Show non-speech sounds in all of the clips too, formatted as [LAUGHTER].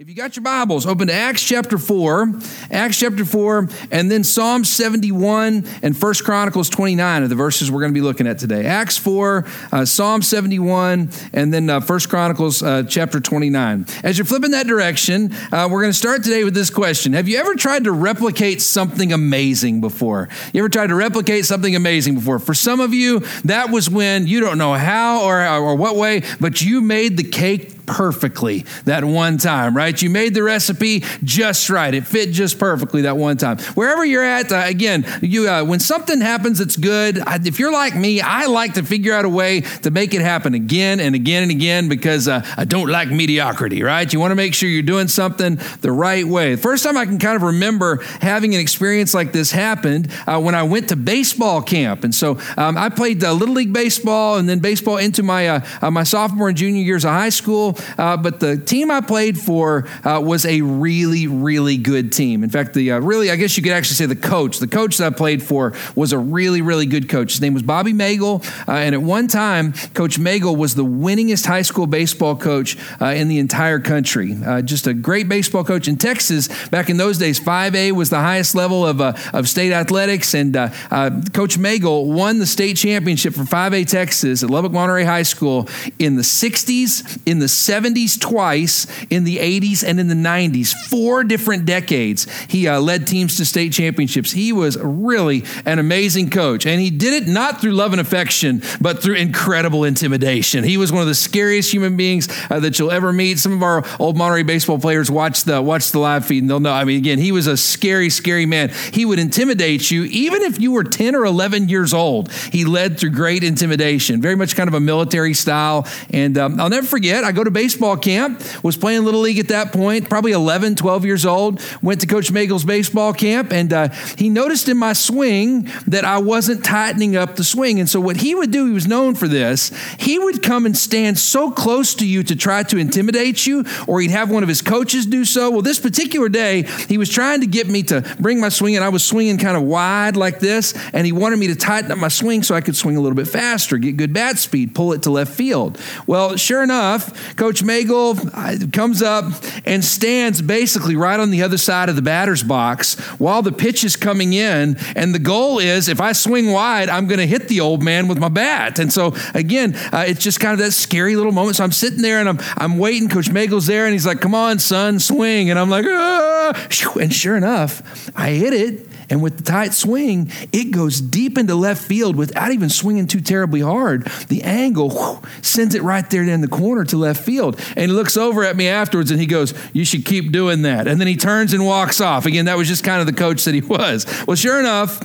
If you got your Bibles, open to Acts chapter 4, Acts chapter 4, and then Psalm 71 and First Chronicles 29 are the verses we're going to be looking at today. Acts 4, uh, Psalm 71, and then uh, First Chronicles uh, chapter 29. As you're flipping that direction, uh, we're going to start today with this question Have you ever tried to replicate something amazing before? You ever tried to replicate something amazing before? For some of you, that was when you don't know how or, or what way, but you made the cake perfectly that one time, right? You made the recipe just right. It fit just perfectly that one time. Wherever you're at, uh, again, you uh, when something happens that's good, I, if you're like me, I like to figure out a way to make it happen again and again and again because uh, I don't like mediocrity, right? You want to make sure you're doing something the right way. The first time I can kind of remember having an experience like this happened uh, when I went to baseball camp, and so um, I played uh, little league baseball and then baseball into my uh, my sophomore and junior years of high school. Uh, but the team I played for uh, was a really, really good team. In fact, the uh, really, I guess you could actually say the coach, the coach that I played for was a really, really good coach. His name was Bobby Moegle. Uh, and at one time, Coach Moegle was the winningest high school baseball coach uh, in the entire country. Uh, just a great baseball coach in Texas. Back in those days, 5A was the highest level of, of state athletics. And Coach Moegle won the state championship for 5A Texas at Lubbock Monterey High School in the 60s, in the 70s twice, in the 80s and in the 90s. Four different decades. He uh, led teams to state championships. He was really an amazing coach. And he did it not through love and affection, but through incredible intimidation. He was one of the scariest human beings uh, that you'll ever meet. Some of our old Monterey baseball players watch the, watch the live feed and they'll know. I mean, again, he was a scary, scary man. He would intimidate you even if you were 10 or 11 years old. He led through great intimidation, very much kind of a military style. And um, I'll never forget, I go to baseball camp, was playing Little League at that point, probably 11, 12 years old. Went to Coach Moegle's baseball camp, and uh, he noticed in my swing that I wasn't tightening up the swing. And so, what he would do, he was known for this, he would come and stand so close to you to try to intimidate you, or he'd have one of his coaches do so. Well, this particular day, he was trying to get me to bring my swing, and I was swinging kind of wide like this, and he wanted me to tighten up my swing so I could swing a little bit faster, get good bat speed, pull it to left field. Well, sure enough, Coach Moegle comes up and stands basically right on the other side of the batter's box while the pitch is coming in. And the goal is if I swing wide, I'm going to hit the old man with my bat. And so, again, uh, it's just kind of that scary little moment. So I'm sitting there and I'm, I'm waiting. Coach Moegle's there and he's like, come on, son, swing. And I'm like, ah. and sure enough, I hit it and with the tight swing, it goes deep into left field without even swinging too terribly hard. The angle sends it right there in the corner to left field. And he looks over at me afterwards and he goes, You should keep doing that. And then he turns and walks off. Again, that was just kind of the coach that he [LAUGHS] was. Well, sure enough,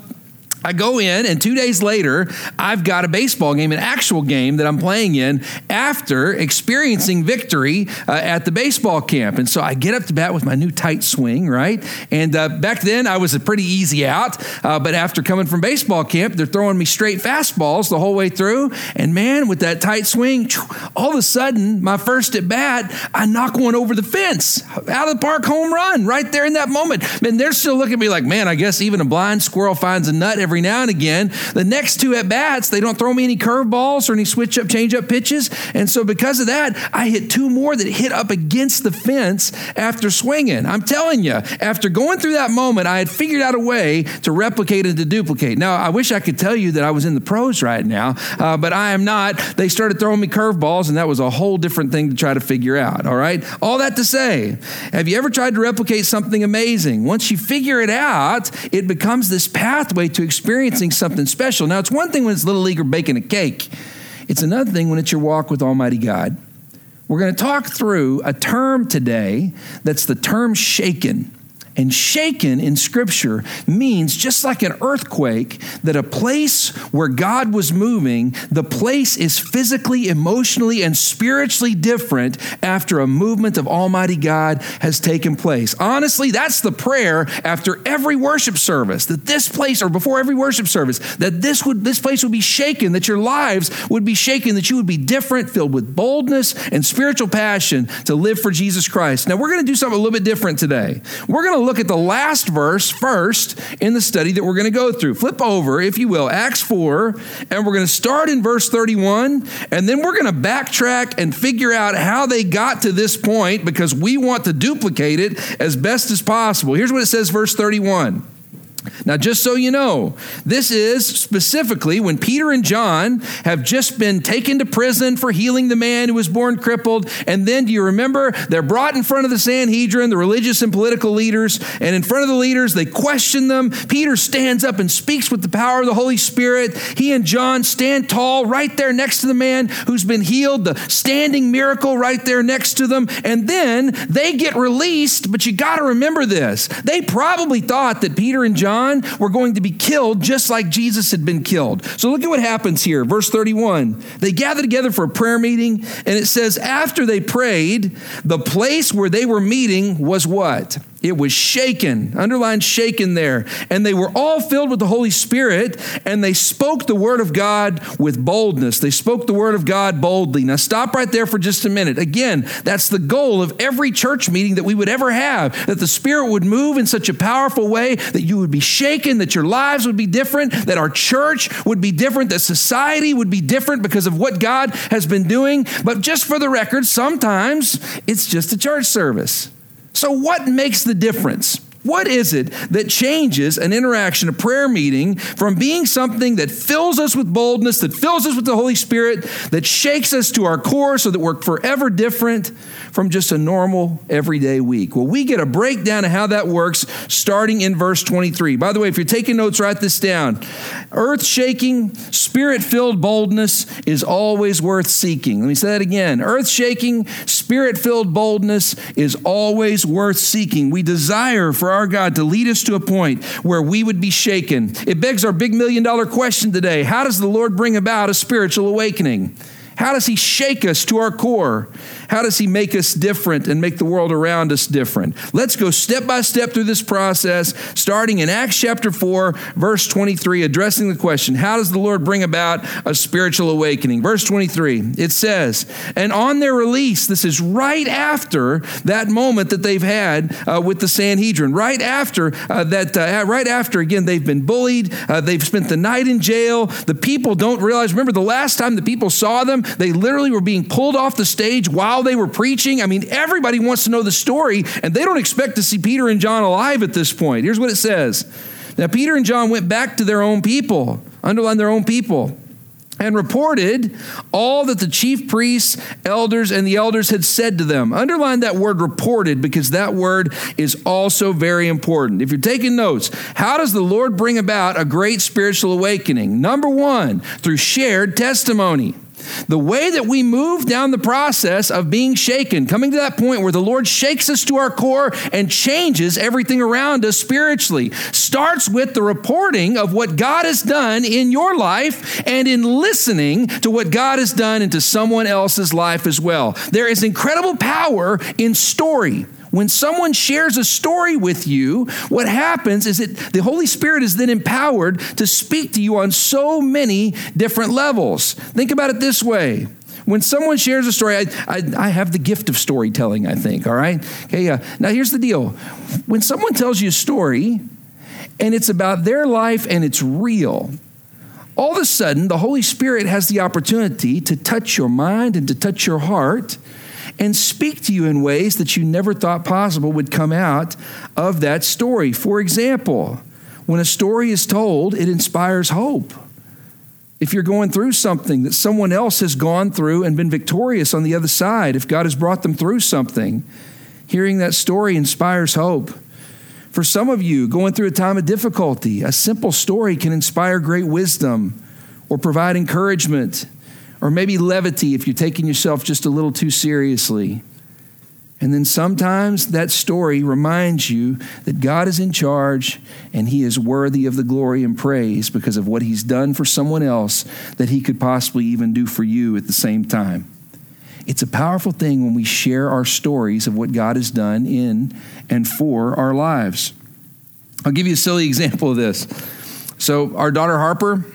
I go in, and two days later, I've got a baseball game, an actual game that I'm playing in after experiencing victory uh, at the baseball camp. And so I get up to bat with my new tight swing, right? And uh, back then, I was a pretty easy out. Uh, but after coming from baseball camp, they're throwing me straight fastballs the whole way through. And man, with that tight swing, all of a sudden, my first at bat, I knock one over the fence, out of the park home run, right there in that moment. And they're still looking at me like, man, I guess even a blind squirrel finds a nut every every now and again. The next two at bats, they don't throw me any curveballs or any switch up, change up pitches. And so because of that, I hit two more that hit up against the fence after swinging. I'm telling you, after going through that moment, I had figured out a way to replicate and to duplicate. Now, I wish I could tell you that I was in the pros right now, uh, but I am not. They started throwing me curveballs, and that was a whole different thing to try to figure out. All right? All that to say, have you ever tried to replicate something amazing? Once you figure it out, it becomes this pathway to experiencing something special. Now, it's one thing when it's Little League or baking a cake, it's another thing when it's your walk with Almighty God. We're going to talk through a term today that's the term shaken. And shaken in Scripture means just like an earthquake, that a place where God was moving, the place is physically, emotionally, and spiritually different after a movement of Almighty God has taken place. Honestly, that's the prayer after every worship service that this place, or before every worship service, that this would this place would be shaken, that your lives would be shaken, that you would be different, filled with boldness and spiritual passion to live for Jesus Christ. Now we're going to do something a little bit different today. We're going to look at the last verse first in the study that we're going to go through. Flip over, if you will, Acts 4, and we're going to start in verse 31, and then we're going to backtrack and figure out how they got to this point because we want to duplicate it as best as possible. Here's what it says, verse 31. Now, just so you know, this is specifically when Peter and John have just been taken to prison for healing the man who was born crippled. And then, do you remember? They're brought in front of the Sanhedrin, the religious and political leaders. And in front of the leaders, they question them. Peter stands up and speaks with the power of the Holy Spirit. He and John stand tall right there next to the man who's been healed, the standing miracle right there next to them. And then they get released. But you got to remember this. They probably thought that Peter and John John were going to be killed just like Jesus had been killed. So look at what happens here. Verse 31. They gathered together for a prayer meeting, and it says, after they prayed, the place where they were meeting was what? It was shaken, underlined shaken there. And they were all filled with the Holy Spirit, and they spoke the word of God with boldness. They spoke the word of God boldly. Now, stop right there for just a minute. Again, that's the goal of every church meeting that we would ever have that the Spirit would move in such a powerful way that you would be shaken, that your lives would be different, that our church would be different, that society would be different because of what God has been doing. But just for the record, sometimes it's just a church service. So, what makes the difference? What is it that changes an interaction, a prayer meeting, from being something that fills us with boldness, that fills us with the Holy Spirit, that shakes us to our core so that we're forever different from just a normal everyday week? Well, we get a breakdown of how that works starting in verse 23. By the way, if you're taking notes, write this down. Earth shaking, spirit filled boldness is always worth seeking. Let me say that again. Earth shaking, spirit filled boldness is always worth seeking. We desire for our God to lead us to a point where we would be shaken. It begs our big million dollar question today How does the Lord bring about a spiritual awakening? How does He shake us to our core? How does He make us different and make the world around us different? Let's go step by step through this process, starting in Acts chapter 4, verse 23, addressing the question How does the Lord bring about a spiritual awakening? Verse 23, it says, And on their release, this is right after that moment that they've had uh, with the Sanhedrin, right after uh, that, uh, right after, again, they've been bullied, uh, they've spent the night in jail. The people don't realize, remember the last time the people saw them, they literally were being pulled off the stage while they were preaching. I mean, everybody wants to know the story, and they don't expect to see Peter and John alive at this point. Here's what it says Now, Peter and John went back to their own people, underline their own people and reported all that the chief priests, elders, and the elders had said to them. Underline that word reported because that word is also very important. If you're taking notes, how does the Lord bring about a great spiritual awakening? Number one, through shared testimony. The way that we move down the process of being shaken, coming to that point where the Lord shakes us to our core and changes everything around us spiritually, starts with the reporting of what God has done in your life and in listening to what God has done into someone else's life as well. There is incredible power in story. When someone shares a story with you, what happens is that the Holy Spirit is then empowered to speak to you on so many different levels. Think about it this way. When someone shares a story, I, I, I have the gift of storytelling, I think, all right? Okay, uh, now here's the deal. When someone tells you a story and it's about their life and it's real, all of a sudden the Holy Spirit has the opportunity to touch your mind and to touch your heart and speak to you in ways that you never thought possible would come out of that story. For example, when a story is told, it inspires hope. If you're going through something that someone else has gone through and been victorious on the other side, if God has brought them through something, hearing that story inspires hope. For some of you going through a time of difficulty, a simple story can inspire great wisdom or provide encouragement or maybe levity if you're taking yourself just a little too seriously. And then sometimes that story reminds you that God is in charge and He is worthy of the glory and praise because of what He's done for someone else that He could possibly even do for you at the same time. It's a powerful thing when we share our stories of what God has done in and for our lives. I'll give you a silly [LAUGHS] example of this. So, our daughter Harper,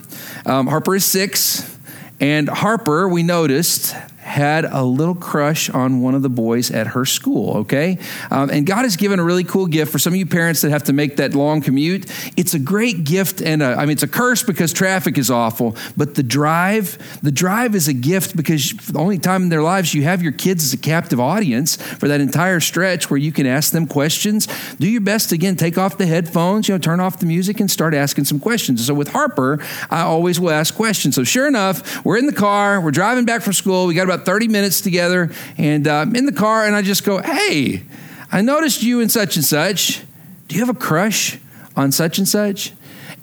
um, Harper is six. And Harper, we noticed, had a little crush on one of the boys at her school, okay? Um, and God has given a really cool gift for some of you parents that have to make that long commute. It's a great gift, and a, I mean, it's a curse because traffic is awful, but the drive, the drive is a gift because the only time in their lives you have your kids as a captive audience for that entire stretch where you can ask them questions. Do your best, again, take off the headphones, you know, turn off the music and start asking some questions. So with Harper, I always will ask questions. So sure enough, we're in the car, we're driving back from school, we got about 30 minutes together, and uh, I'm in the car, and I just go, Hey, I noticed you and such and such. Do you have a crush on such and such?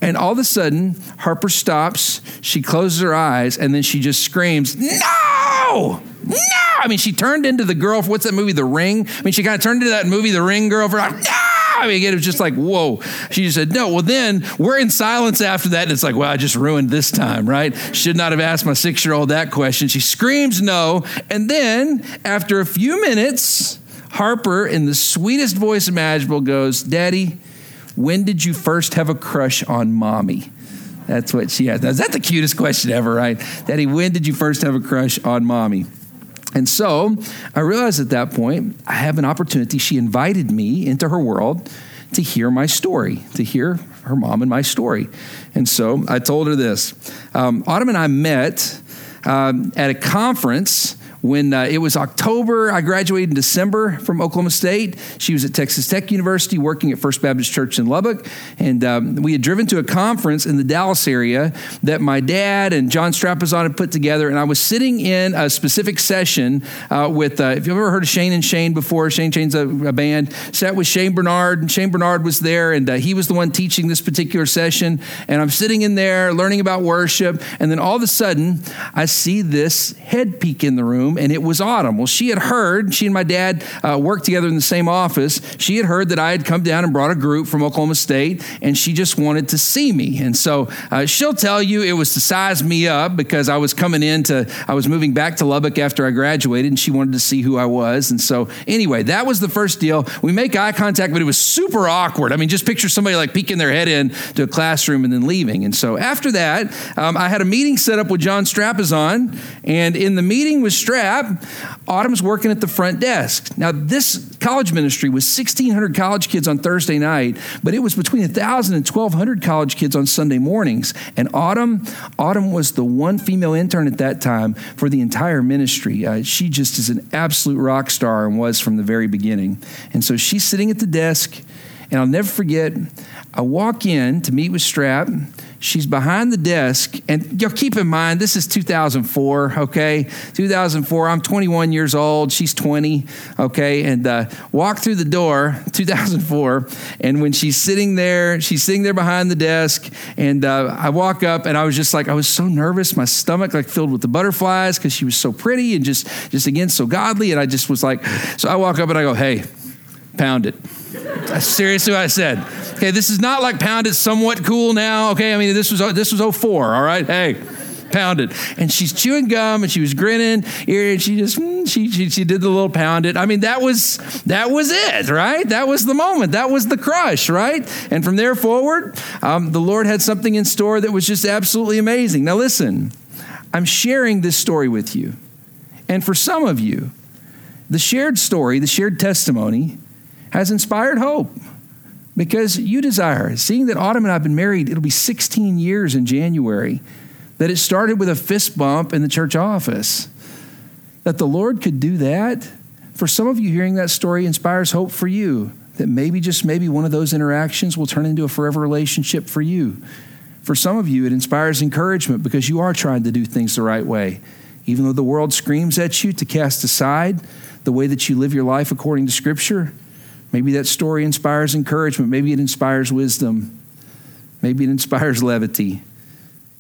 And all of a sudden, Harper stops, she closes her eyes, and then she just screams, No! No! I mean, she turned into the girl what's that movie, The Ring? I mean, she kind of turned into that movie, The Ring girl for, No! I mean, it was just like, whoa. She just said, no. Well, then we're in silence after that. And it's like, well, I just ruined this time, right? Should not have asked my six year old that question. She screams no. And then after a few minutes, Harper, in the sweetest voice imaginable, goes, Daddy, when did you first have a crush on mommy? That's what she asked. Now, Is that the cutest question ever, right? Daddy, when did you first have a crush on mommy? And so I realized at that point, I have an opportunity. She invited me into her world to hear my story, to hear her mom and my story. And so I told her this um, Autumn and I met um, at a conference when uh, it was October, I graduated in December from Oklahoma State. She was at Texas Tech University working at First Baptist Church in Lubbock. And um, we had driven to a conference in the Dallas area that my dad and John Strapazon had put together. And I was sitting in a specific session uh, with, uh, if you've ever heard of Shane and Shane before, Shane and Shane's a, a band, sat with Shane Barnard. And Shane Barnard was there, and uh, he was the one teaching this particular session. And I'm sitting in there learning about worship. And then all of a sudden, I see this head peek in the room and it was autumn. Well, she had heard, she and my dad uh, worked together in the same office. She had heard that I had come down and brought a group from Oklahoma State, and she just wanted to see me. And so uh, she'll tell you it was to size me up because I was coming in to, I was moving back to Lubbock after I graduated, and she wanted to see who I was. And so, anyway, that was the first deal. We make eye contact, but it was super awkward. I mean, just picture somebody like peeking their head in to a classroom and then leaving. And so after that, um, I had a meeting set up with John Strapazon, and in the meeting with Strap, Autumn's working at the front desk. Now, this college ministry was 1,600 college kids on Thursday night, but it was between 1,000 and 1,200 college kids on Sunday mornings. And Autumn, Autumn was the one female intern at that time for the entire ministry. Uh, she just is an absolute rock star and was from the very beginning. And so she's sitting at the desk, and I'll never forget, I walk in to meet with Strap. She's behind the desk, and know, keep in mind this is 2004. Okay, 2004. I'm 21 years old. She's 20. Okay, and uh, walk through the door, [LAUGHS] 2004, and when she's sitting there, she's sitting there behind the desk, and uh, I walk up, and I was just like, I was so nervous, my stomach like filled with the butterflies because she was so pretty and just, just again so godly, and I just was like, so I walk up and I go, hey, pound it. That's seriously what I said. Okay, this is not like pound it somewhat cool now. Okay, I mean this was this was 04, all right? Hey, pound it. And she's chewing gum and she was grinning, and she just mm, she, she she did the little pound it. I mean that was that was it, right? That was the moment. That was the crush, right? And from there forward, um, the Lord had something in store that was just absolutely amazing. Now listen, I'm sharing this story with you, and for some of you, the shared story, the shared testimony has inspired hope because you desire, seeing that Autumn and I have been married, it'll be 16 years in January, that it started with a fist bump in the church office. That the Lord could do that. For some of you, hearing that story inspires hope for you, that maybe, just maybe, one of those interactions will turn into a forever relationship for you. For some of you, it inspires encouragement because you are trying to do things the right way. Even though the world screams at you to cast aside the way that you live your life according to Scripture, Maybe that story inspires encouragement. Maybe it inspires wisdom. Maybe it inspires levity.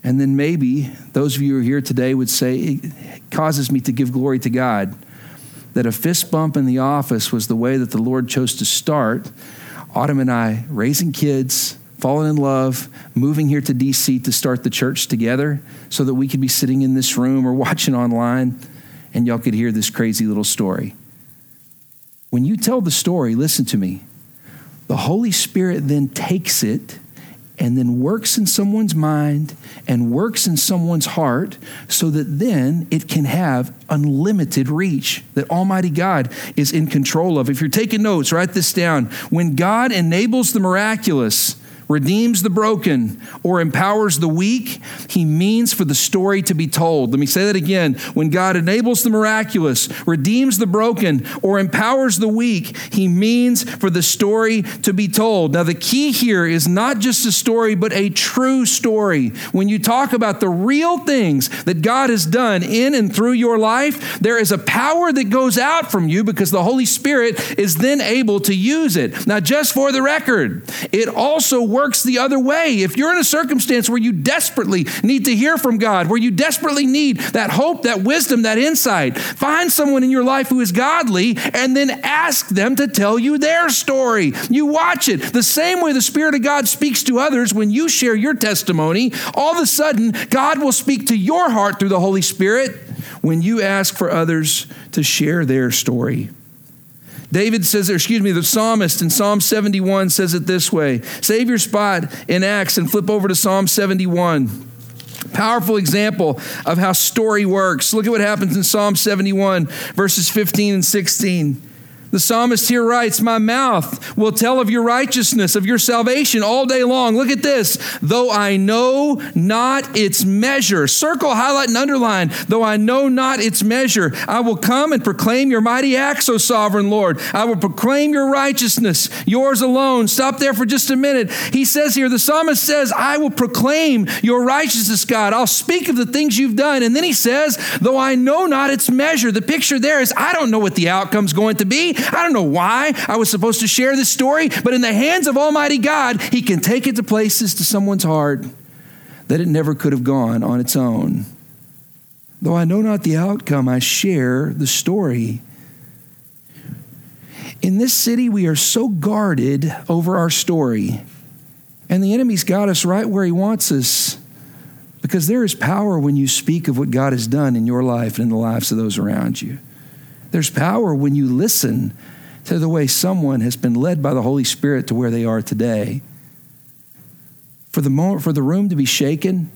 And then maybe those of you who are here today would say, it causes me to give glory to God. That a fist bump in the office was the way that the Lord chose to start. Autumn and I raising kids, falling in love, moving here to DC to start the church together so that we could be sitting in this room or watching online and y'all could hear this crazy little story. When you tell the story, listen to me. The Holy Spirit then takes it and then works in someone's mind and works in someone's heart so that then it can have unlimited reach that Almighty God is in control of. If you're taking notes, write this down. When God enables the miraculous, redeems the broken, or empowers the weak, he means for the story to be told. Let me say that again. When God enables the miraculous, redeems the broken, or empowers the weak, he means for the story to be told. Now, the key here is not just a story, but a true story. When you talk about the real things that God has done in and through your life, there is a power that goes out from you because the Holy Spirit is then able to use it. Now, just for the record, it also works the other way. If you're in a circumstance where you desperately need to hear from God, where you desperately need that hope, that wisdom, that insight, find someone in your life who is godly and then ask them to tell you their story. You watch it. The same way the Spirit of God speaks to others when you share your testimony, all of a sudden, God will speak to your heart through the Holy Spirit when you ask for others to share their story. David says, excuse me, the psalmist in Psalm 71 says it this way. Save your spot in Acts and flip over to Psalm 71. Powerful example of how story works. Look at what happens in Psalm 71, verses 15 and 16. The psalmist here writes, My mouth will tell of your righteousness, of your salvation all day long. Look at this. Though I know not its measure, circle, highlight, and underline, though I know not its measure, I will come and proclaim your mighty acts, O sovereign Lord. I will proclaim your righteousness, yours alone. Stop there for just a minute. He says here, the psalmist says, I will proclaim your righteousness, God. I'll speak of the things you've done. And then he says, Though I know not its measure, the picture there is, I don't know what the outcome's going to be. I don't know why I was supposed to share this story, but in the hands of Almighty God, He can take it to places to someone's heart that it never could have gone on its own. Though I know not the outcome, I share the story. In this city, we are so guarded over our story, and the enemy's got us right where he wants us because there is power when you speak of what God has done in your life and in the lives of those around you. There's power when you listen to the way someone has been led by the Holy Spirit to where they are today. For the moment, for the room to be shaken,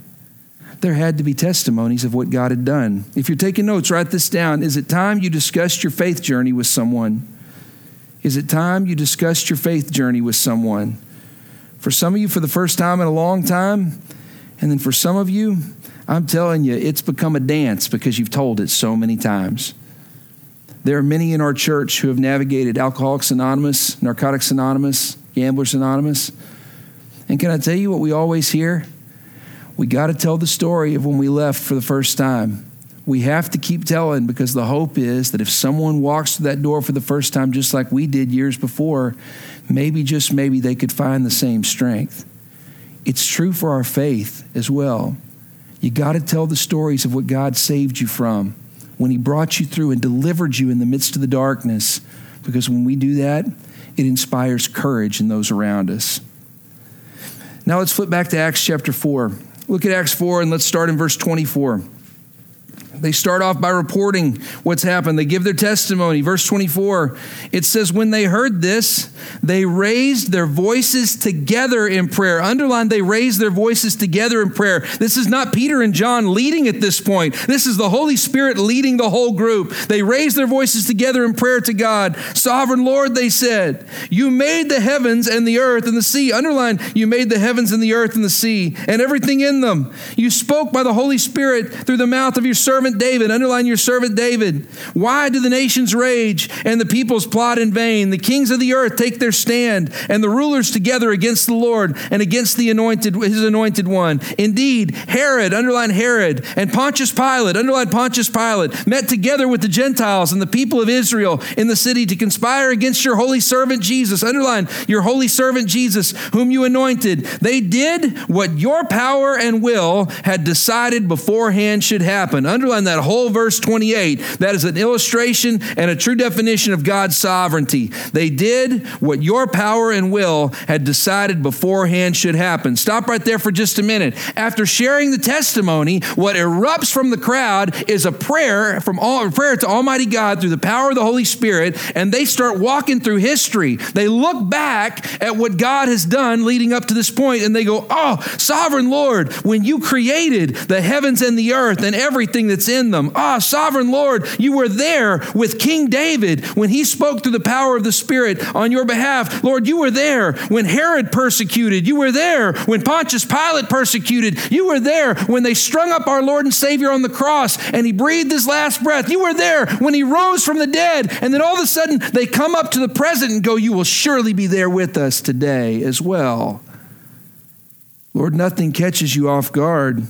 there had to be testimonies of what God had done. If you're taking notes, write this down. Is it time you discussed your faith journey with someone? Is it time you discussed your faith journey with someone? For some of you, for the first time in a long time, and then for some of you, I'm telling you, it's become a dance because you've told it so many times. There are many in our church who have navigated Alcoholics Anonymous, Narcotics Anonymous, Gamblers Anonymous. And can I tell you what we always hear? We got to tell the story of when we left for the first time. We have to keep telling because the hope is that if someone walks through that door for the first time, just like we did years before, maybe, just maybe, they could find the same strength. It's true for our faith as well. You got to tell the stories of what God saved you from when He brought you through and delivered you in the midst of the darkness. Because when we do that, it inspires courage in those around us. Now let's flip back to Acts chapter 4. Look at Acts 4 and let's start in verse 24. They start off by reporting what's happened. They give their testimony. Verse 24, it says, When they heard this, they raised their voices together in prayer. Underline, they raised their voices together in prayer. This is not Peter and John leading at this point. This is the Holy Spirit leading the whole group. They raised their voices together in prayer to God. Sovereign Lord, they said, You made the heavens and the earth and the sea. Underline, you made the heavens and the earth and the sea and everything in them. You spoke by the Holy Spirit through the mouth of your servant servant David. Underline your servant David. Why do the nations rage and the peoples plot in vain? The kings of the earth take their stand and the rulers together against the Lord and against the anointed, his anointed one. Indeed, Herod, underline Herod, and Pontius Pilate, underline Pontius Pilate, met together with the Gentiles and the people of Israel in the city to conspire against your holy servant Jesus. Underline your holy servant Jesus, whom you anointed. They did what your power and will had decided beforehand should happen. Underline 1, that whole verse 28, that is an illustration and a true definition of God's sovereignty. They did what your power and will had decided beforehand should happen. Stop right there for just a minute. After sharing the testimony, what erupts from the crowd is a prayer from all prayer to Almighty God through the power of the Holy Spirit, and they start walking through history. They look back at what God has done leading up to this point, and they go, Oh, sovereign Lord, when you created the heavens and the earth and everything that's in them. Ah, sovereign Lord, you were there with King David when he spoke through the power of the Spirit on your behalf. Lord, you were there when Herod persecuted. You were there when Pontius Pilate persecuted. You were there when they strung up our Lord and Savior on the cross and he breathed his last breath. You were there when he rose from the dead. And then all of a sudden they come up to the present and go, You will surely be there with us today as well. Lord, nothing catches you off guard.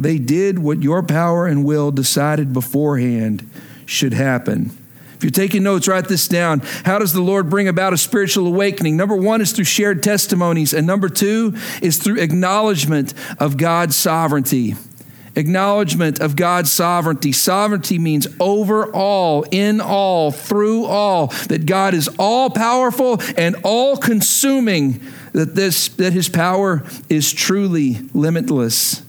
They did what your power and will decided beforehand should happen. If you're taking notes, write this down. How does the Lord bring about a spiritual awakening? Number one is through shared testimonies, and number two is through acknowledgement of God's sovereignty. Acknowledgement of God's sovereignty. Sovereignty means over all, in all, through all, that God is all powerful and all consuming, that, this, that his power is truly limitless.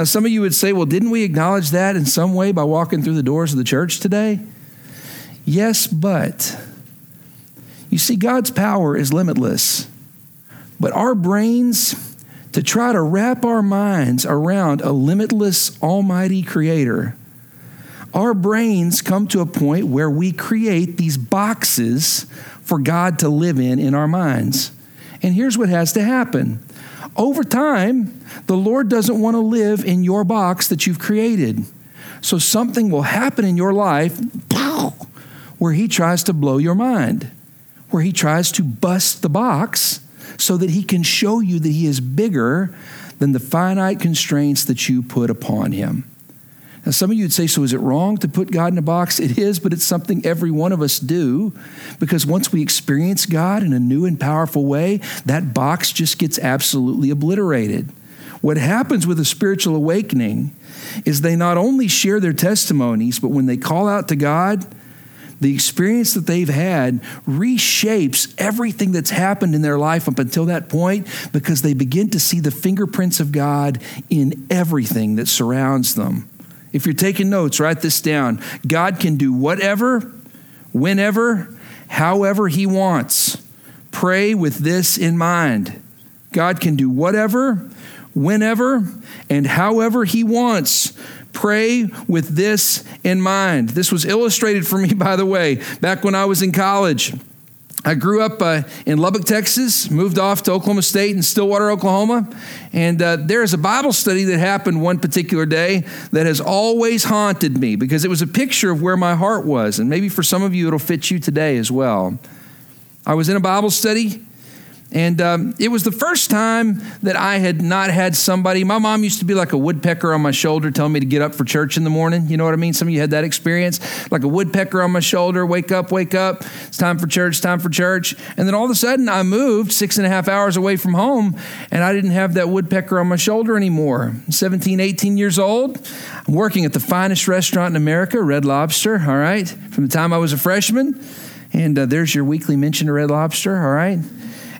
Now, some of you would say, well, didn't we acknowledge that in some way by walking through the doors of the church today? Yes, but you see, God's power is limitless. But our brains, to try to wrap our minds around a limitless, almighty creator, our brains come to a point where we create these boxes for God to live in in our minds. And here's what has to happen over time, the Lord doesn't want to live in your box that you've created. So something will happen in your life where he tries to blow your mind, where he tries to bust the box so that he can show you that he is bigger than the finite constraints that you put upon him. Now, some of you would say, so is it wrong to put God in a box? It is, but it's something every one of us do because once we experience God in a new and powerful way, that box just gets absolutely obliterated. What happens with a spiritual awakening is they not only share their testimonies, but when they call out to God, the experience that they've had reshapes everything that's happened in their life up until that point because they begin to see the fingerprints of God in everything that surrounds them. If you're taking notes, write this down. God can do whatever, whenever, however He wants. Pray with this in mind. God can do whatever, whenever, and however He wants. Pray with this in mind. This was illustrated for me, [LAUGHS] by the way, back when I was in college. I grew up uh, in Lubbock, Texas, moved off to Oklahoma State in Stillwater, Oklahoma. And uh, there is a Bible study that happened one particular day that has always haunted me because it was a picture of where my heart was. And maybe for some of you, it'll fit you today as well. I was in a Bible study and um, it was the first time that I had not had somebody. My mom used to be like a woodpecker on my shoulder telling me to get up for church in the morning. You know what I mean? Some of you had that experience. Like a woodpecker on my shoulder, wake up, wake up. It's time for church, time for church. And then all of a sudden, I moved six and a half hours away from home, and I didn't have that woodpecker on my shoulder anymore. 17, 18 years old. I'm working at the finest restaurant in America, Red Lobster, all right, from the time I was a freshman. And uh, there's your weekly mention of Red Lobster, all right?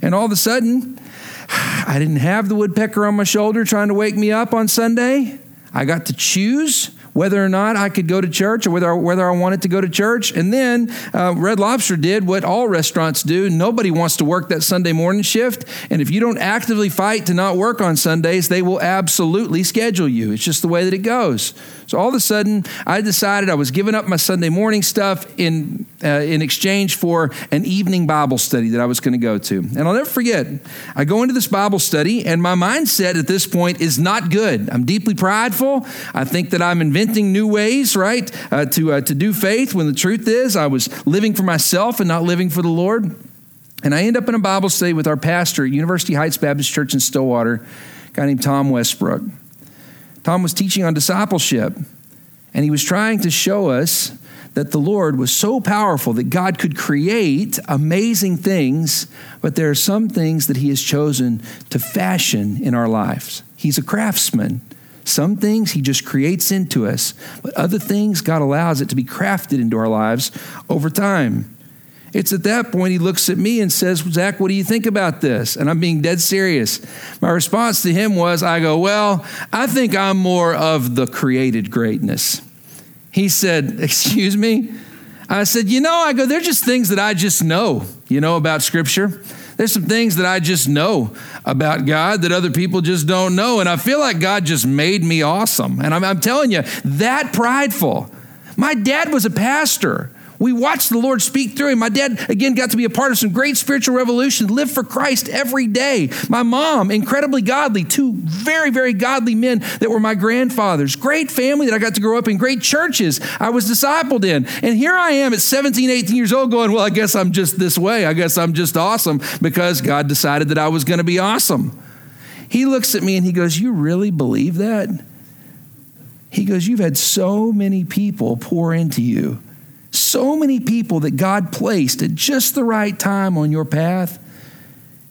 And all of a sudden, [SIGHS] I didn't have the woodpecker on my shoulder trying to wake me up on Sunday. I got to choose whether or not I could go to church or whether, whether I wanted to go to church. And then uh, Red Lobster did what all restaurants do. Nobody wants to work that Sunday morning shift. And if you don't actively fight to not work on Sundays, they will absolutely schedule you. It's just the way that it goes. So all of a sudden, I decided I was giving up my Sunday morning stuff in, uh, in exchange for an evening Bible study that I was going to go to. And I'll never forget, I go into this Bible study, and my mindset at this point is not good. I'm deeply prideful. I think that I'm inventing new ways, right, uh, to, uh, to do faith when the truth is I was living for myself and not living for the Lord. And I end up in a Bible study with our pastor at University Heights Baptist Church in Stillwater, a guy named Tom Westbrook. Tom was teaching on discipleship, and he was trying to show us that the Lord was so powerful that God could create amazing things, but there are some things that He has chosen to fashion in our lives. He's a craftsman. Some things He just creates into us, but other things God allows it to be crafted into our lives over time. It's at that point he looks at me and says, Zach, what do you think about this? And I'm being dead serious. My response to him was, I go, Well, I think I'm more of the created greatness. He said, [LAUGHS] Excuse me? I said, You know, I go, they're just things that I just know, you know, about Scripture. There's some things that I just know about God that other people just don't know. And I feel like God just made me awesome. And I'm, I'm telling you, that prideful. My dad was a pastor. We watched the Lord speak through him. My dad, again, got to be a part of some great spiritual revolution, lived for Christ every day. My mom, incredibly godly, two very, very godly men that were my grandfathers. Great family that I got to grow up in, great churches I was discipled in. And here I am at 17, 18 years old going, well, I guess I'm just this way. I guess I'm just awesome because God decided that I was going to be awesome. He looks at me and he goes, You really believe that? He goes, You've had so many people pour into you so many people that God placed at just the right time on your path.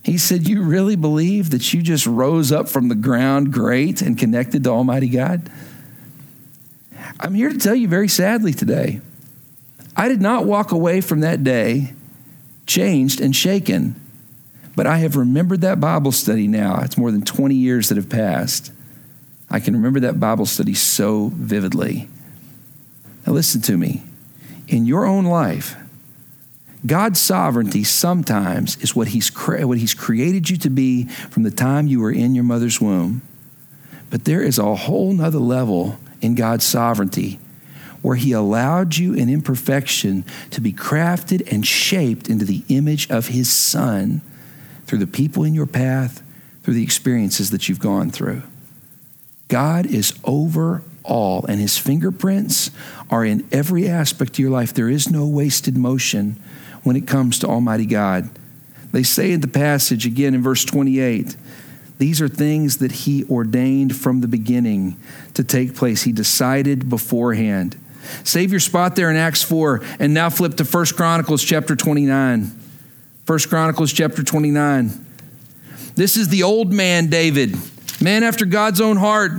He said, You really believe that you just rose up from the ground great and connected to Almighty God? I'm here to tell you very sadly today, I did not walk away from that day changed and shaken, but I have remembered that Bible study now. It's more than 20 years that have passed. I can remember that Bible study so vividly. Now, listen to me in your own life, God's sovereignty sometimes is what he's, cre- what he's created you to be from the time you were in your mother's womb. But there is a whole nother level in God's sovereignty where he allowed you in imperfection to be crafted and shaped into the image of his son through the people in your path, through the experiences that you've gone through. God is over all, and his fingerprints are in every aspect of your life. There is no wasted motion when it comes to Almighty God. They say in the passage again in verse 28 these are things that he ordained from the beginning to take place. He decided beforehand. Save your spot there in Acts 4 and now flip to 1 Chronicles chapter 29. 1 Chronicles chapter 29. This is the old man David, man after God's own heart.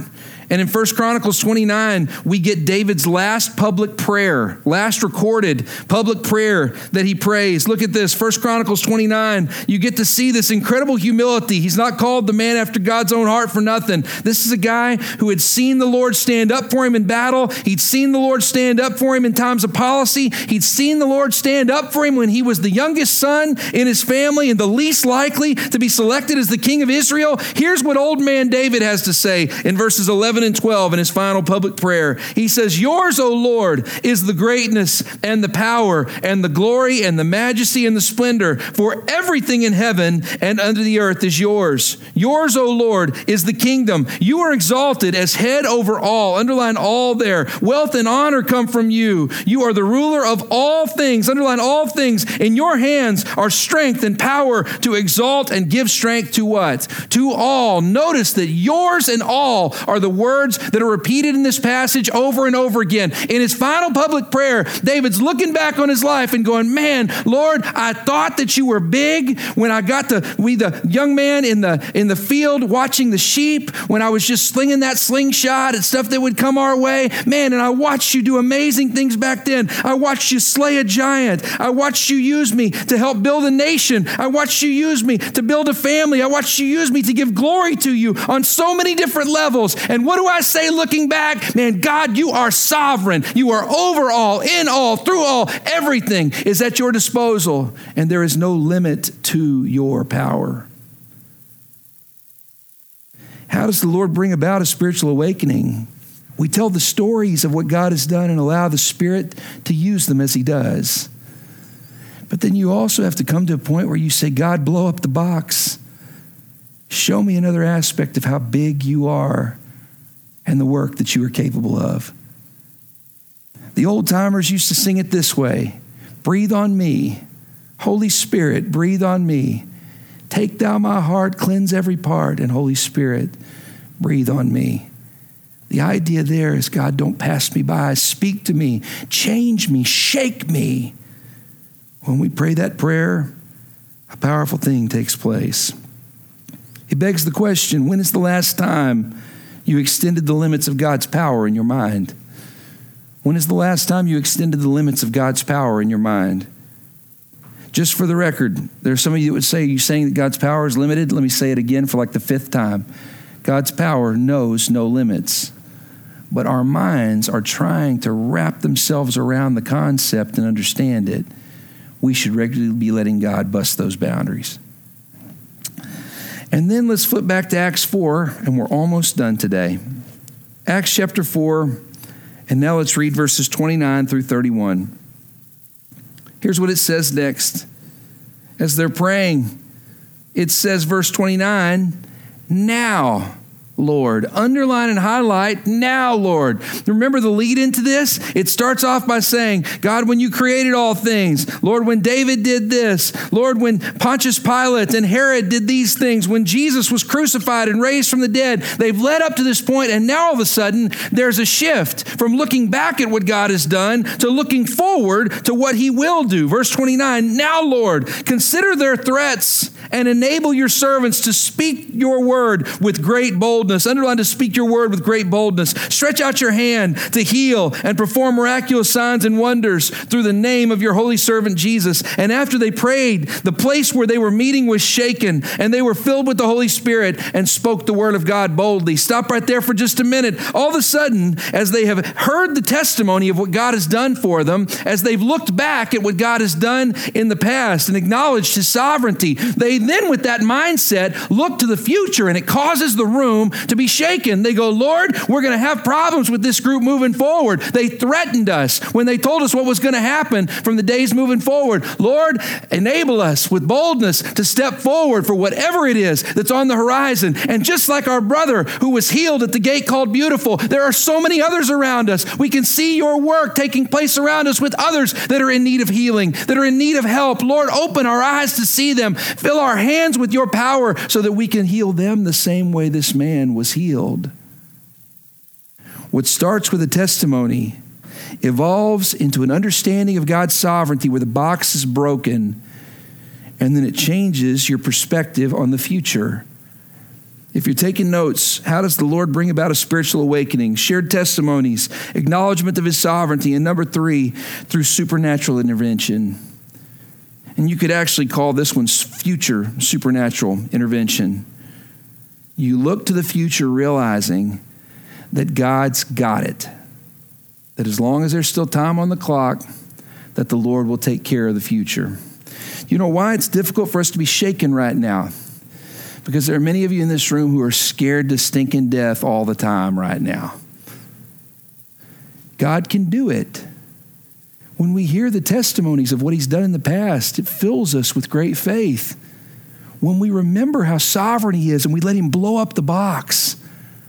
And in 1 Chronicles 29, we get David's last public prayer, last recorded public prayer that he prays. Look at this 1 Chronicles 29. You get to see this incredible humility. He's not called the man after God's own heart for nothing. This is a guy who had seen the Lord stand up for him in battle. He'd seen the Lord stand up for him in times of policy. He'd seen the Lord stand up for him when he was the youngest son in his family and the least likely to be selected as the king of Israel. Here's what old man David has to say in verses 11 11 and 12 in his final public prayer. He says, Yours, O Lord, is the greatness and the power and the glory and the majesty and the splendor, for everything in heaven and under the earth is yours. Yours, O Lord, is the kingdom. You are exalted as head over all. Underline all there. Wealth and honor come from you. You are the ruler of all things. Underline all things. In your hands are strength and power to exalt and give strength to what? To all. Notice that yours and all are the words words that are repeated in this passage over and over again. In his final public prayer, David's looking back on his life and going, Man, Lord, I thought that you were big when I got to be the young man in the in the field watching the sheep, when I was just slinging that slingshot at stuff that would come our way. Man, and I watched you do amazing things back then. I watched you slay a giant. I watched you use me to help build a nation. I watched you use me to build a family. I watched you use me to give glory to you on so many different levels. And what do I say looking back? Man, God, you are sovereign. You are over all, in all, through all. Everything is at your disposal, and there is no limit to your power. How does the Lord bring about a spiritual awakening? We tell the stories of what God has done and allow the Spirit to use them as He does. But then you also have to come to a point where you say, God, blow up the box. Show me another aspect of how big you are and the work that you are capable of. The old timers used to sing it this way Breathe on me. Holy Spirit, breathe on me. Take thou my heart, cleanse every part, and Holy Spirit, breathe on me. The idea there is God, don't pass me by. Speak to me, change me, shake me. When we pray that prayer, a powerful thing takes place. It begs the question when is the last time you extended the limits of God's power in your mind? When is the last time you extended the limits of God's power in your mind? Just for the record, there's some of you that would say, You're saying that God's power is limited? Let me say it again for like the fifth time. God's power knows no limits. But our minds are trying to wrap themselves around the concept and understand it. We should regularly be letting God bust those boundaries. And then let's flip back to Acts 4, and we're almost done today. Acts chapter 4, and now let's read verses 29 through 31. Here's what it says next. As they're praying, it says, verse 29, now Lord. Underline and highlight now, Lord. Remember the lead into this? It starts off by saying, God, when you created all things, Lord, when David did this, Lord, when Pontius Pilate and Herod did these things, when Jesus was crucified and raised from the dead, they've led up to this point, and now all of a sudden there's a shift from looking back at what God has done to looking forward to what he will do. Verse 29 Now, Lord, consider their threats and enable your servants to speak your word with great boldness. Underline to speak your word with great boldness. Stretch out your hand to heal and perform miraculous signs and wonders through the name of your holy servant Jesus. And after they prayed, the place where they were meeting was shaken, and they were filled with the Holy Spirit and spoke the word of God boldly. Stop right there for just a minute. All of a sudden, as they have heard the testimony of what God has done for them, as they've looked back at what God has done in the past and acknowledged his sovereignty, they then, with that mindset, look to the future and it causes the room to be shaken. They go, Lord, we're going to have problems with this group moving forward. They threatened us when they told us what was going to happen from the days moving forward. Lord, enable us with boldness to step forward for whatever it is that's on the horizon. And just like our brother who was healed at the gate called Beautiful, there are so many others around us. We can see your work taking place around us with others that are in need of healing, that are in need of help. Lord, open our eyes to see them. Fill our hands with your power so that we can heal them the same way this man was healed. What starts with a testimony evolves into an understanding of God's sovereignty where the box is broken, and then it changes your perspective on the future. If you're taking notes, how does the Lord bring about a spiritual awakening? Shared testimonies, acknowledgement of his sovereignty, and number three, through supernatural intervention. And you could actually call this one future supernatural intervention. You look to the future realizing that God's got it. That as long as there's still time on the clock, that the Lord will take care of the future. You know why it's difficult for us to be shaken right now? Because there are many of you in this room who are scared to stinking death all the time right now. God can do it when we hear the testimonies of what he's done in the past, it fills us with great faith. When we remember how sovereign he is and we let him blow up the box,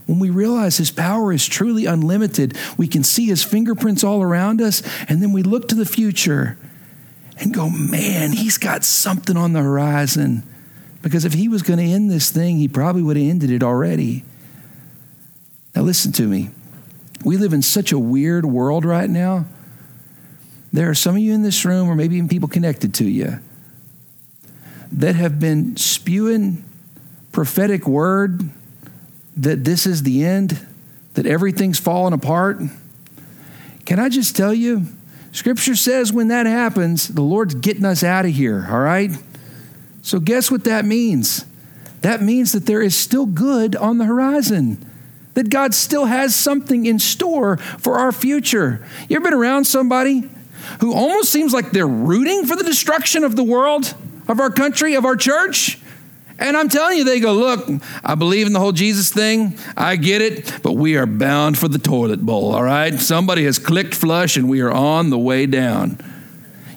when we realize his power is truly unlimited, we can see his fingerprints all around us, and then we look to the future and go, man, he's got something on the horizon. Because if he was going to end this thing, he probably would have ended it already. Now, listen to me. We live in such a weird world right now there are some of you in this room, or maybe even people connected to you, that have been spewing prophetic word that this is the end, that everything's falling apart. Can I just tell you? Scripture says when that happens, the Lord's getting us out of here, all right? So, guess what that means? That means that there is still good on the horizon, that God still has something in store for our future. You ever been around somebody who almost seems like they're rooting for the destruction of the world, of our country, of our church. And I'm telling you, they go, Look, I believe in the whole Jesus thing. I get it, but we are bound for the toilet bowl, all right? Somebody has clicked flush and we are on the way down.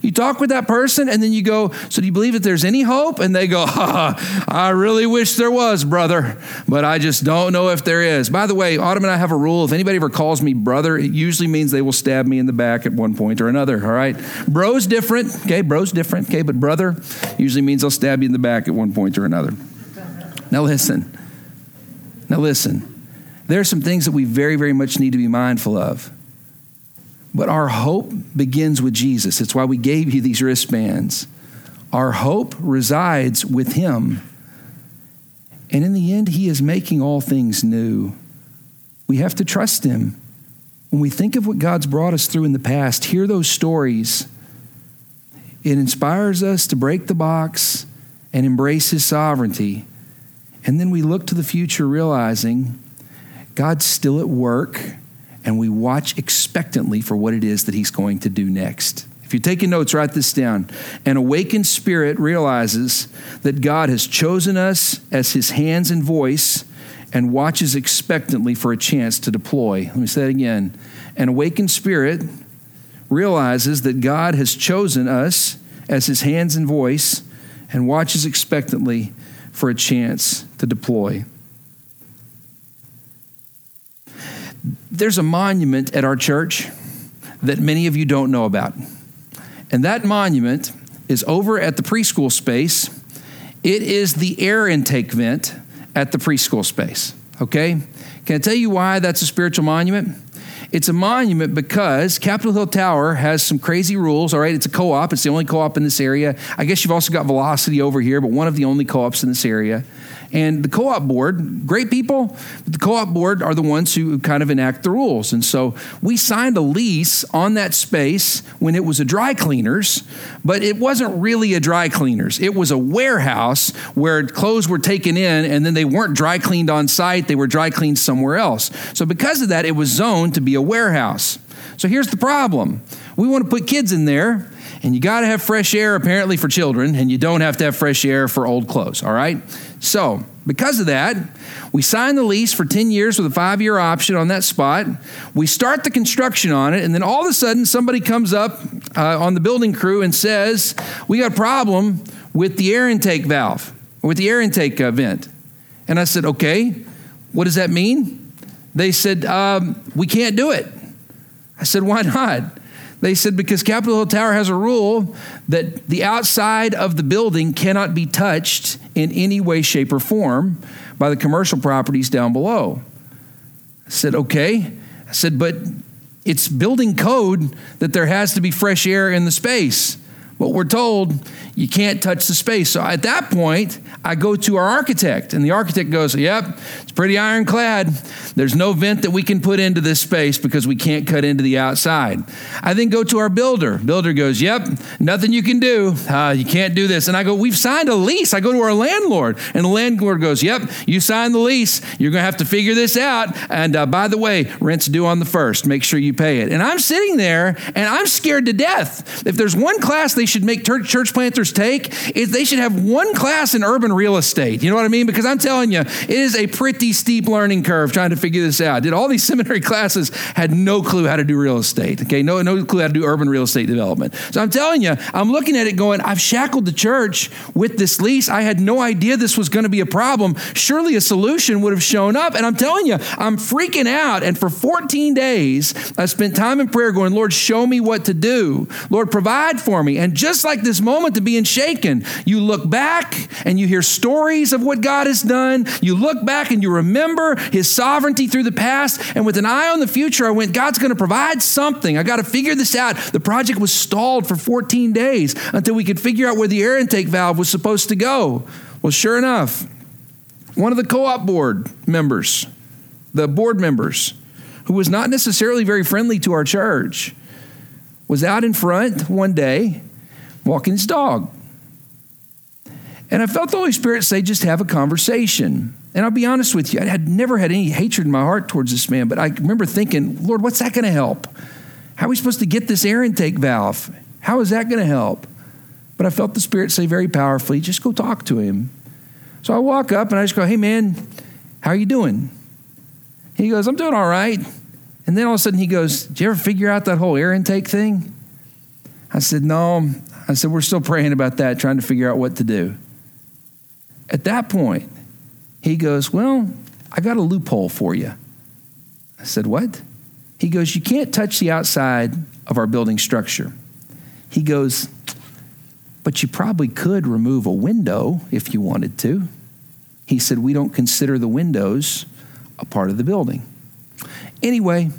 You talk with that person and then you go, So do you believe that there's any hope? And they go, ha, [LAUGHS] I really wish there was, brother, but I just don't know if there is. By the way, Autumn and I have a rule. If anybody ever calls me brother, it usually means they will stab me in the back at one point or another, all right? Bro's different, okay? Bro's different, okay? But brother usually means they'll stab you in the back at one point or another. Now listen. Now listen. There are some things that we very, very much need to be mindful of. But our hope begins with Jesus. It's why we gave you these wristbands. Our hope resides with Him. And in the end, He is making all things new. We have to trust Him. When we think of what God's brought us through in the past, hear those stories, it inspires us to break the box and embrace His sovereignty. And then we look to the future realizing God's still at work, and we watch expectantly for what it is that He's going to do next. If you're taking notes, write this down. An awakened spirit realizes that God has chosen us as His hands and voice and watches expectantly for a chance to deploy. Let me say that again. An awakened spirit realizes that God has chosen us as His hands and voice and watches expectantly for a chance to deploy. There's a monument at our church that many of you don't know about. And that monument is over at the preschool space. It is the air intake vent at the preschool space. Okay? Can I tell you why that's a spiritual monument? It's a monument because Capitol Hill Tower has some crazy rules. All right, it's a co op, it's the only co op in this area. I guess you've also got Velocity over here, but one of the only co ops in this area. And the co op board, great people, the co op board are the ones who kind of enact the rules. And so we signed a lease on that space when it was a dry cleaners, but it wasn't really a dry cleaners. It was a warehouse where clothes were taken in and then they weren't dry cleaned on site, they were dry cleaned somewhere else. So because of that, it was zoned to be a warehouse. So here's the problem we want to put kids in there and you got to have fresh air apparently for children, and you don't have to have fresh air for old clothes, all right? So, because of that, we sign the lease for 10 years with a five year option on that spot. We start the construction on it, and then all of a sudden, somebody comes up uh, on the building crew and says, We got a problem with the air intake valve, with the air intake uh, vent. And I said, Okay, what does that mean? They said, um, We can't do it. I said, Why not? They said because Capitol Hill Tower has a rule that the outside of the building cannot be touched in any way, shape, or form by the commercial properties down below. I said, okay. I said, but it's building code that there has to be fresh air in the space. What we're told, you can't touch the space. So at that point, I go to our architect, and the architect goes, Yep, it's pretty ironclad. There's no vent that we can put into this space because we can't cut into the outside. I then go to our builder. Builder goes, Yep, nothing you can do. Uh, you can't do this. And I go, We've signed a lease. I go to our landlord, and the landlord goes, Yep, you signed the lease. You're going to have to figure this out. And uh, by the way, rent's due on the first. Make sure you pay it. And I'm sitting there, and I'm scared to death. If there's one class they should make church planters take, is they should have one class in urban real estate. You know what I mean? Because I'm telling you, it is a pretty steep learning curve trying to figure this out. Did all these [LAUGHS] seminary classes had no clue how to do real estate. Okay, no, no clue how to do urban real estate development. So I'm telling you, I'm looking at it going, I've shackled the church with this lease. I had no idea this was going to be a problem. Surely a solution would have shown up. And I'm telling you, I'm freaking out. And for 14 days, I spent time in prayer going, Lord, show me what to do. Lord, provide for me. And just like this moment to being shaken, you look back and you hear stories of what God has done. You look back and you remember his sovereignty through the past. And with an eye on the future, I went, God's going to provide something. I got to figure this out. The project was stalled for 14 days until we could figure out where the air intake valve was supposed to go. Well, sure enough, one of the co op board members, the board members, who was not necessarily very friendly to our church, was out in front one day walking his dog. And I felt the Holy Spirit say, just have a conversation. And I'll be honest with you, I had never had any hatred in my heart towards this man, but I remember thinking, Lord, what's that going to help? How are we supposed to get this air intake valve? How is that going to help? But I felt the Spirit say very powerfully, just go talk to him. So I walk up and I just go, hey man, how are you doing? He goes, I'm doing all right. And then all of a sudden he goes, Did you ever figure out that whole air intake thing? I said, No. I said, We're still praying about that, trying to figure out what to do. At that point, he goes, Well, I got a loophole for you. I said, What? He goes, You can't touch the outside of our building structure. He goes, But you probably could remove a window if you wanted to. He said, We don't consider the windows a part of the building. Anyway,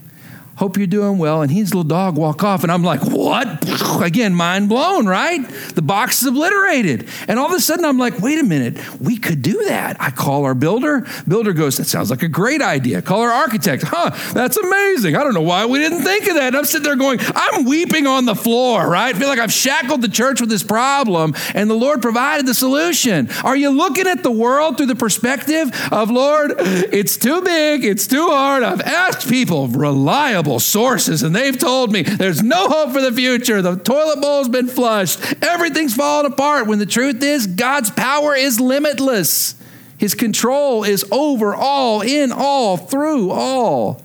hope you're doing well. And his little dog walk off, and I'm like, what? What? [LAUGHS] Again, mind blown, right? The box is obliterated. And all of a sudden, I'm like, wait a minute, we could do that. I call our builder. Builder goes, that sounds like a great idea. Call our architect. Huh, that's amazing. I don't know why we didn't think of that. And I'm sitting there going, I'm weeping on the floor, right? I feel like I've shackled the church with this problem, and the Lord provided the solution. Are you looking at the world through the perspective of, Lord, it's too big, it's too hard. I've asked people, reliable sources, and they've told me there's no hope for the future. The toilet bowl's been flushed, everything's falling apart. When the truth is, God's power is limitless. His control is over all, in all, through all.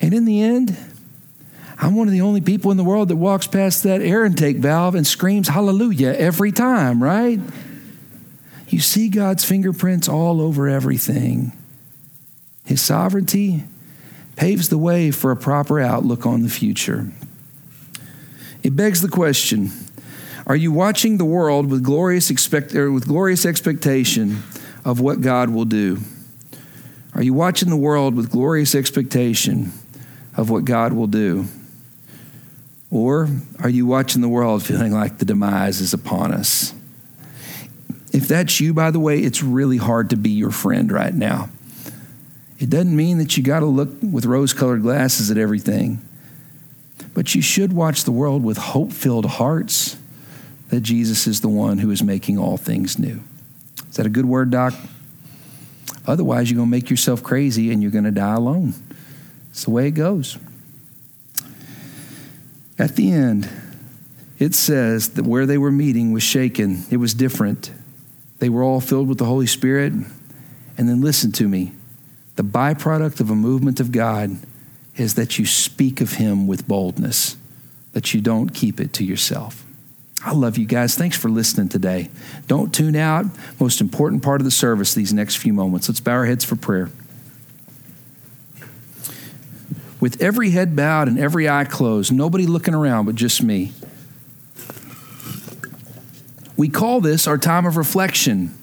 And in the end, I'm one of the only people in the world that walks past that air intake valve and screams hallelujah every time, right? You see God's fingerprints all over everything. His sovereignty paves the way for a proper outlook on the future. It begs the question Are you watching the world with glorious, expect, er, with glorious expectation of what God will do? Are you watching the world with glorious expectation of what God will do? Or are you watching the world feeling like the demise is upon us? If that's you, by the way, it's really hard to be your friend right now. It doesn't mean that you got to look with rose colored glasses at everything, but you should watch the world with hope filled hearts that Jesus is the one who is making all things new. Is that a good word, Doc? Otherwise, you're going to make yourself crazy and you're going to die alone. It's the way it goes. At the end, it says that where they were meeting was shaken, it was different. They were all filled with the Holy Spirit. And then listen to me the byproduct of a movement of God is that you speak of Him with boldness, that you don't keep it to yourself. I love you guys. Thanks for listening today. Don't tune out. Most important part of the service these next few moments. Let's bow our heads for prayer. With every head bowed and every eye closed, nobody looking around but just me. We call this our time of reflection.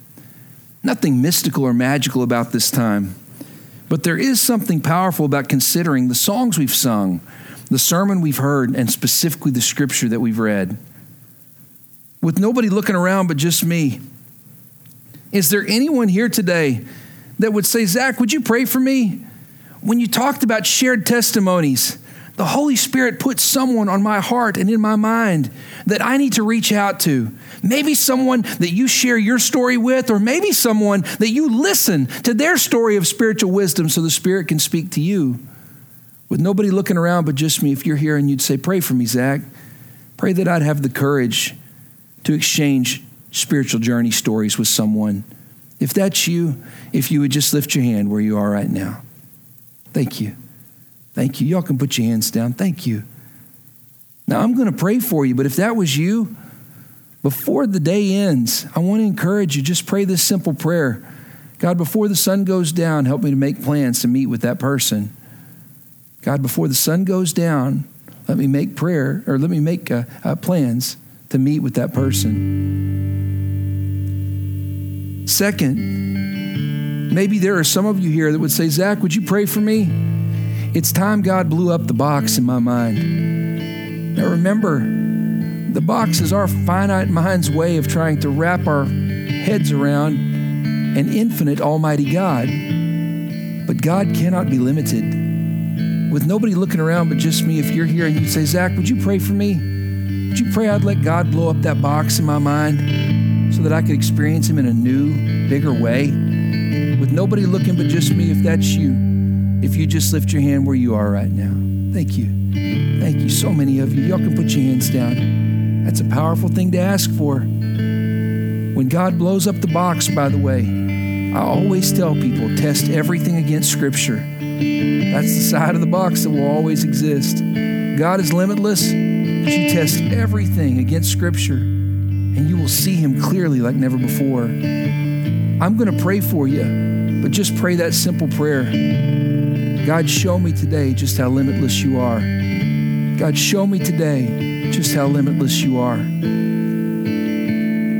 Nothing mystical or magical about this time, but there is something powerful about considering the songs we've sung, the sermon we've heard, and specifically the scripture that we've read. With nobody looking around but just me, is there anyone here today that would say, Zach, would you pray for me? When you talked about shared testimonies, the Holy Spirit put someone on my heart and in my mind that I need to reach out to. Maybe someone that you share your story with, or maybe someone that you listen to their story of spiritual wisdom so the Spirit can speak to you. With nobody looking around but just me, if you're here and you'd say, Pray for me, Zach. Pray that I'd have the courage to exchange spiritual journey stories with someone. If that's you, if you would just lift your hand where you are right now. Thank you. Thank you. Y'all can put your hands down. Thank you. Now, I'm going to pray for you, but if that was you, before the day ends, I want to encourage you just pray this simple prayer God, before the sun goes down, help me to make plans to meet with that person. God, before the sun goes down, let me make prayer or let me make uh, uh, plans to meet with that person. Second, maybe there are some of you here that would say, Zach, would you pray for me? It's time God blew up the box in my mind. Now remember, the box is our finite mind's way of trying to wrap our heads around an infinite Almighty God. But God cannot be limited. With nobody looking around but just me, if you're here and you say, Zach, would you pray for me? Would you pray I'd let God blow up that box in my mind so that I could experience Him in a new, bigger way? With nobody looking but just me, if that's you if you just lift your hand where you are right now. Thank you. Thank you. So many of you. Y'all can put your hands down. That's a powerful thing to ask for. When God blows up the box, by the way, I always tell people test everything against Scripture. That's the side of the box that will always exist. God is limitless, but you test everything against Scripture, and you will see Him clearly like never before. I'm going to pray for you, but just pray that simple prayer. God, show me today just how limitless you are. God, show me today just how limitless you are.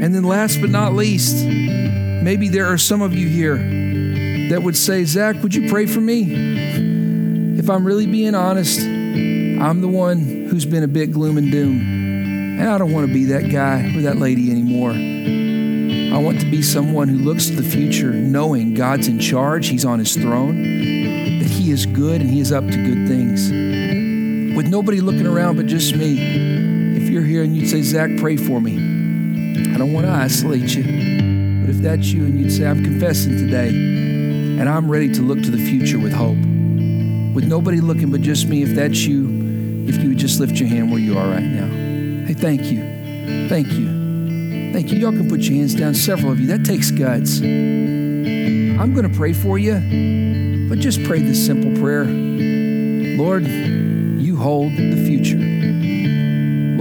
And then, last but not least, maybe there are some of you here that would say, Zach, would you pray for me? If I'm really being honest, I'm the one who's been a bit gloom and doom. And I don't want to be that guy or that lady anymore. I want to be someone who looks to the future knowing God's in charge, He's on His throne, that He is good and He is up to good things. With nobody looking around but just me. If you're here and you'd say, Zach, pray for me, I don't want to isolate you. But if that's you and you'd say, I'm confessing today and I'm ready to look to the future with hope, with nobody looking but just me, if that's you, if you would just lift your hand where you are right now. Hey, thank you. Thank you. Thank you. Y'all can put your hands down, several of you. That takes guts. I'm going to pray for you, but just pray this simple prayer Lord, you hold the future.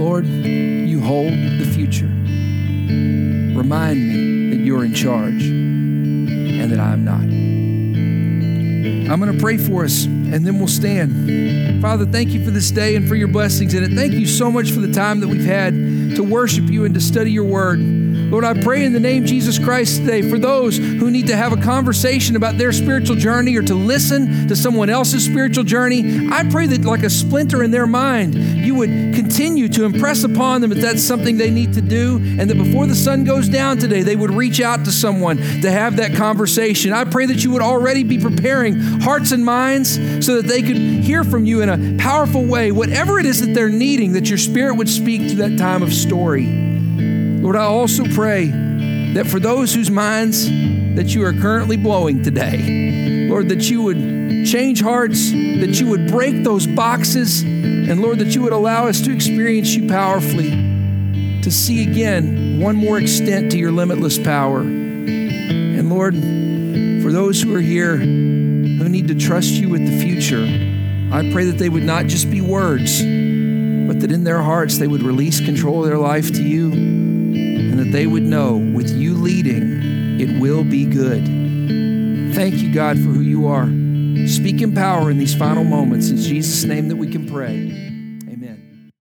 Lord, you hold the future. Remind me that you're in charge and that I'm not. I'm going to pray for us and then we'll stand. Father, thank you for this day and for your blessings in it. Thank you so much for the time that we've had to worship you and to study your word. Lord, I pray in the name of Jesus Christ today for those who need to have a conversation about their spiritual journey or to listen to someone else's spiritual journey. I pray that, like a splinter in their mind, you would continue to impress upon them that that's something they need to do, and that before the sun goes down today, they would reach out to someone to have that conversation. I pray that you would already be preparing hearts and minds so that they could hear from you in a powerful way, whatever it is that they're needing, that your spirit would speak to that time of story. Lord, I also pray that for those whose minds that you are currently blowing today, Lord, that you would change hearts, that you would break those boxes, and Lord, that you would allow us to experience you powerfully, to see again one more extent to your limitless power. And Lord, for those who are here who need to trust you with the future, I pray that they would not just be words, but that in their hearts they would release control of their life to you that they would know with you leading, it will be good. Thank you, God, for who you are. Speak in power in these final moments. In Jesus' name that we can pray.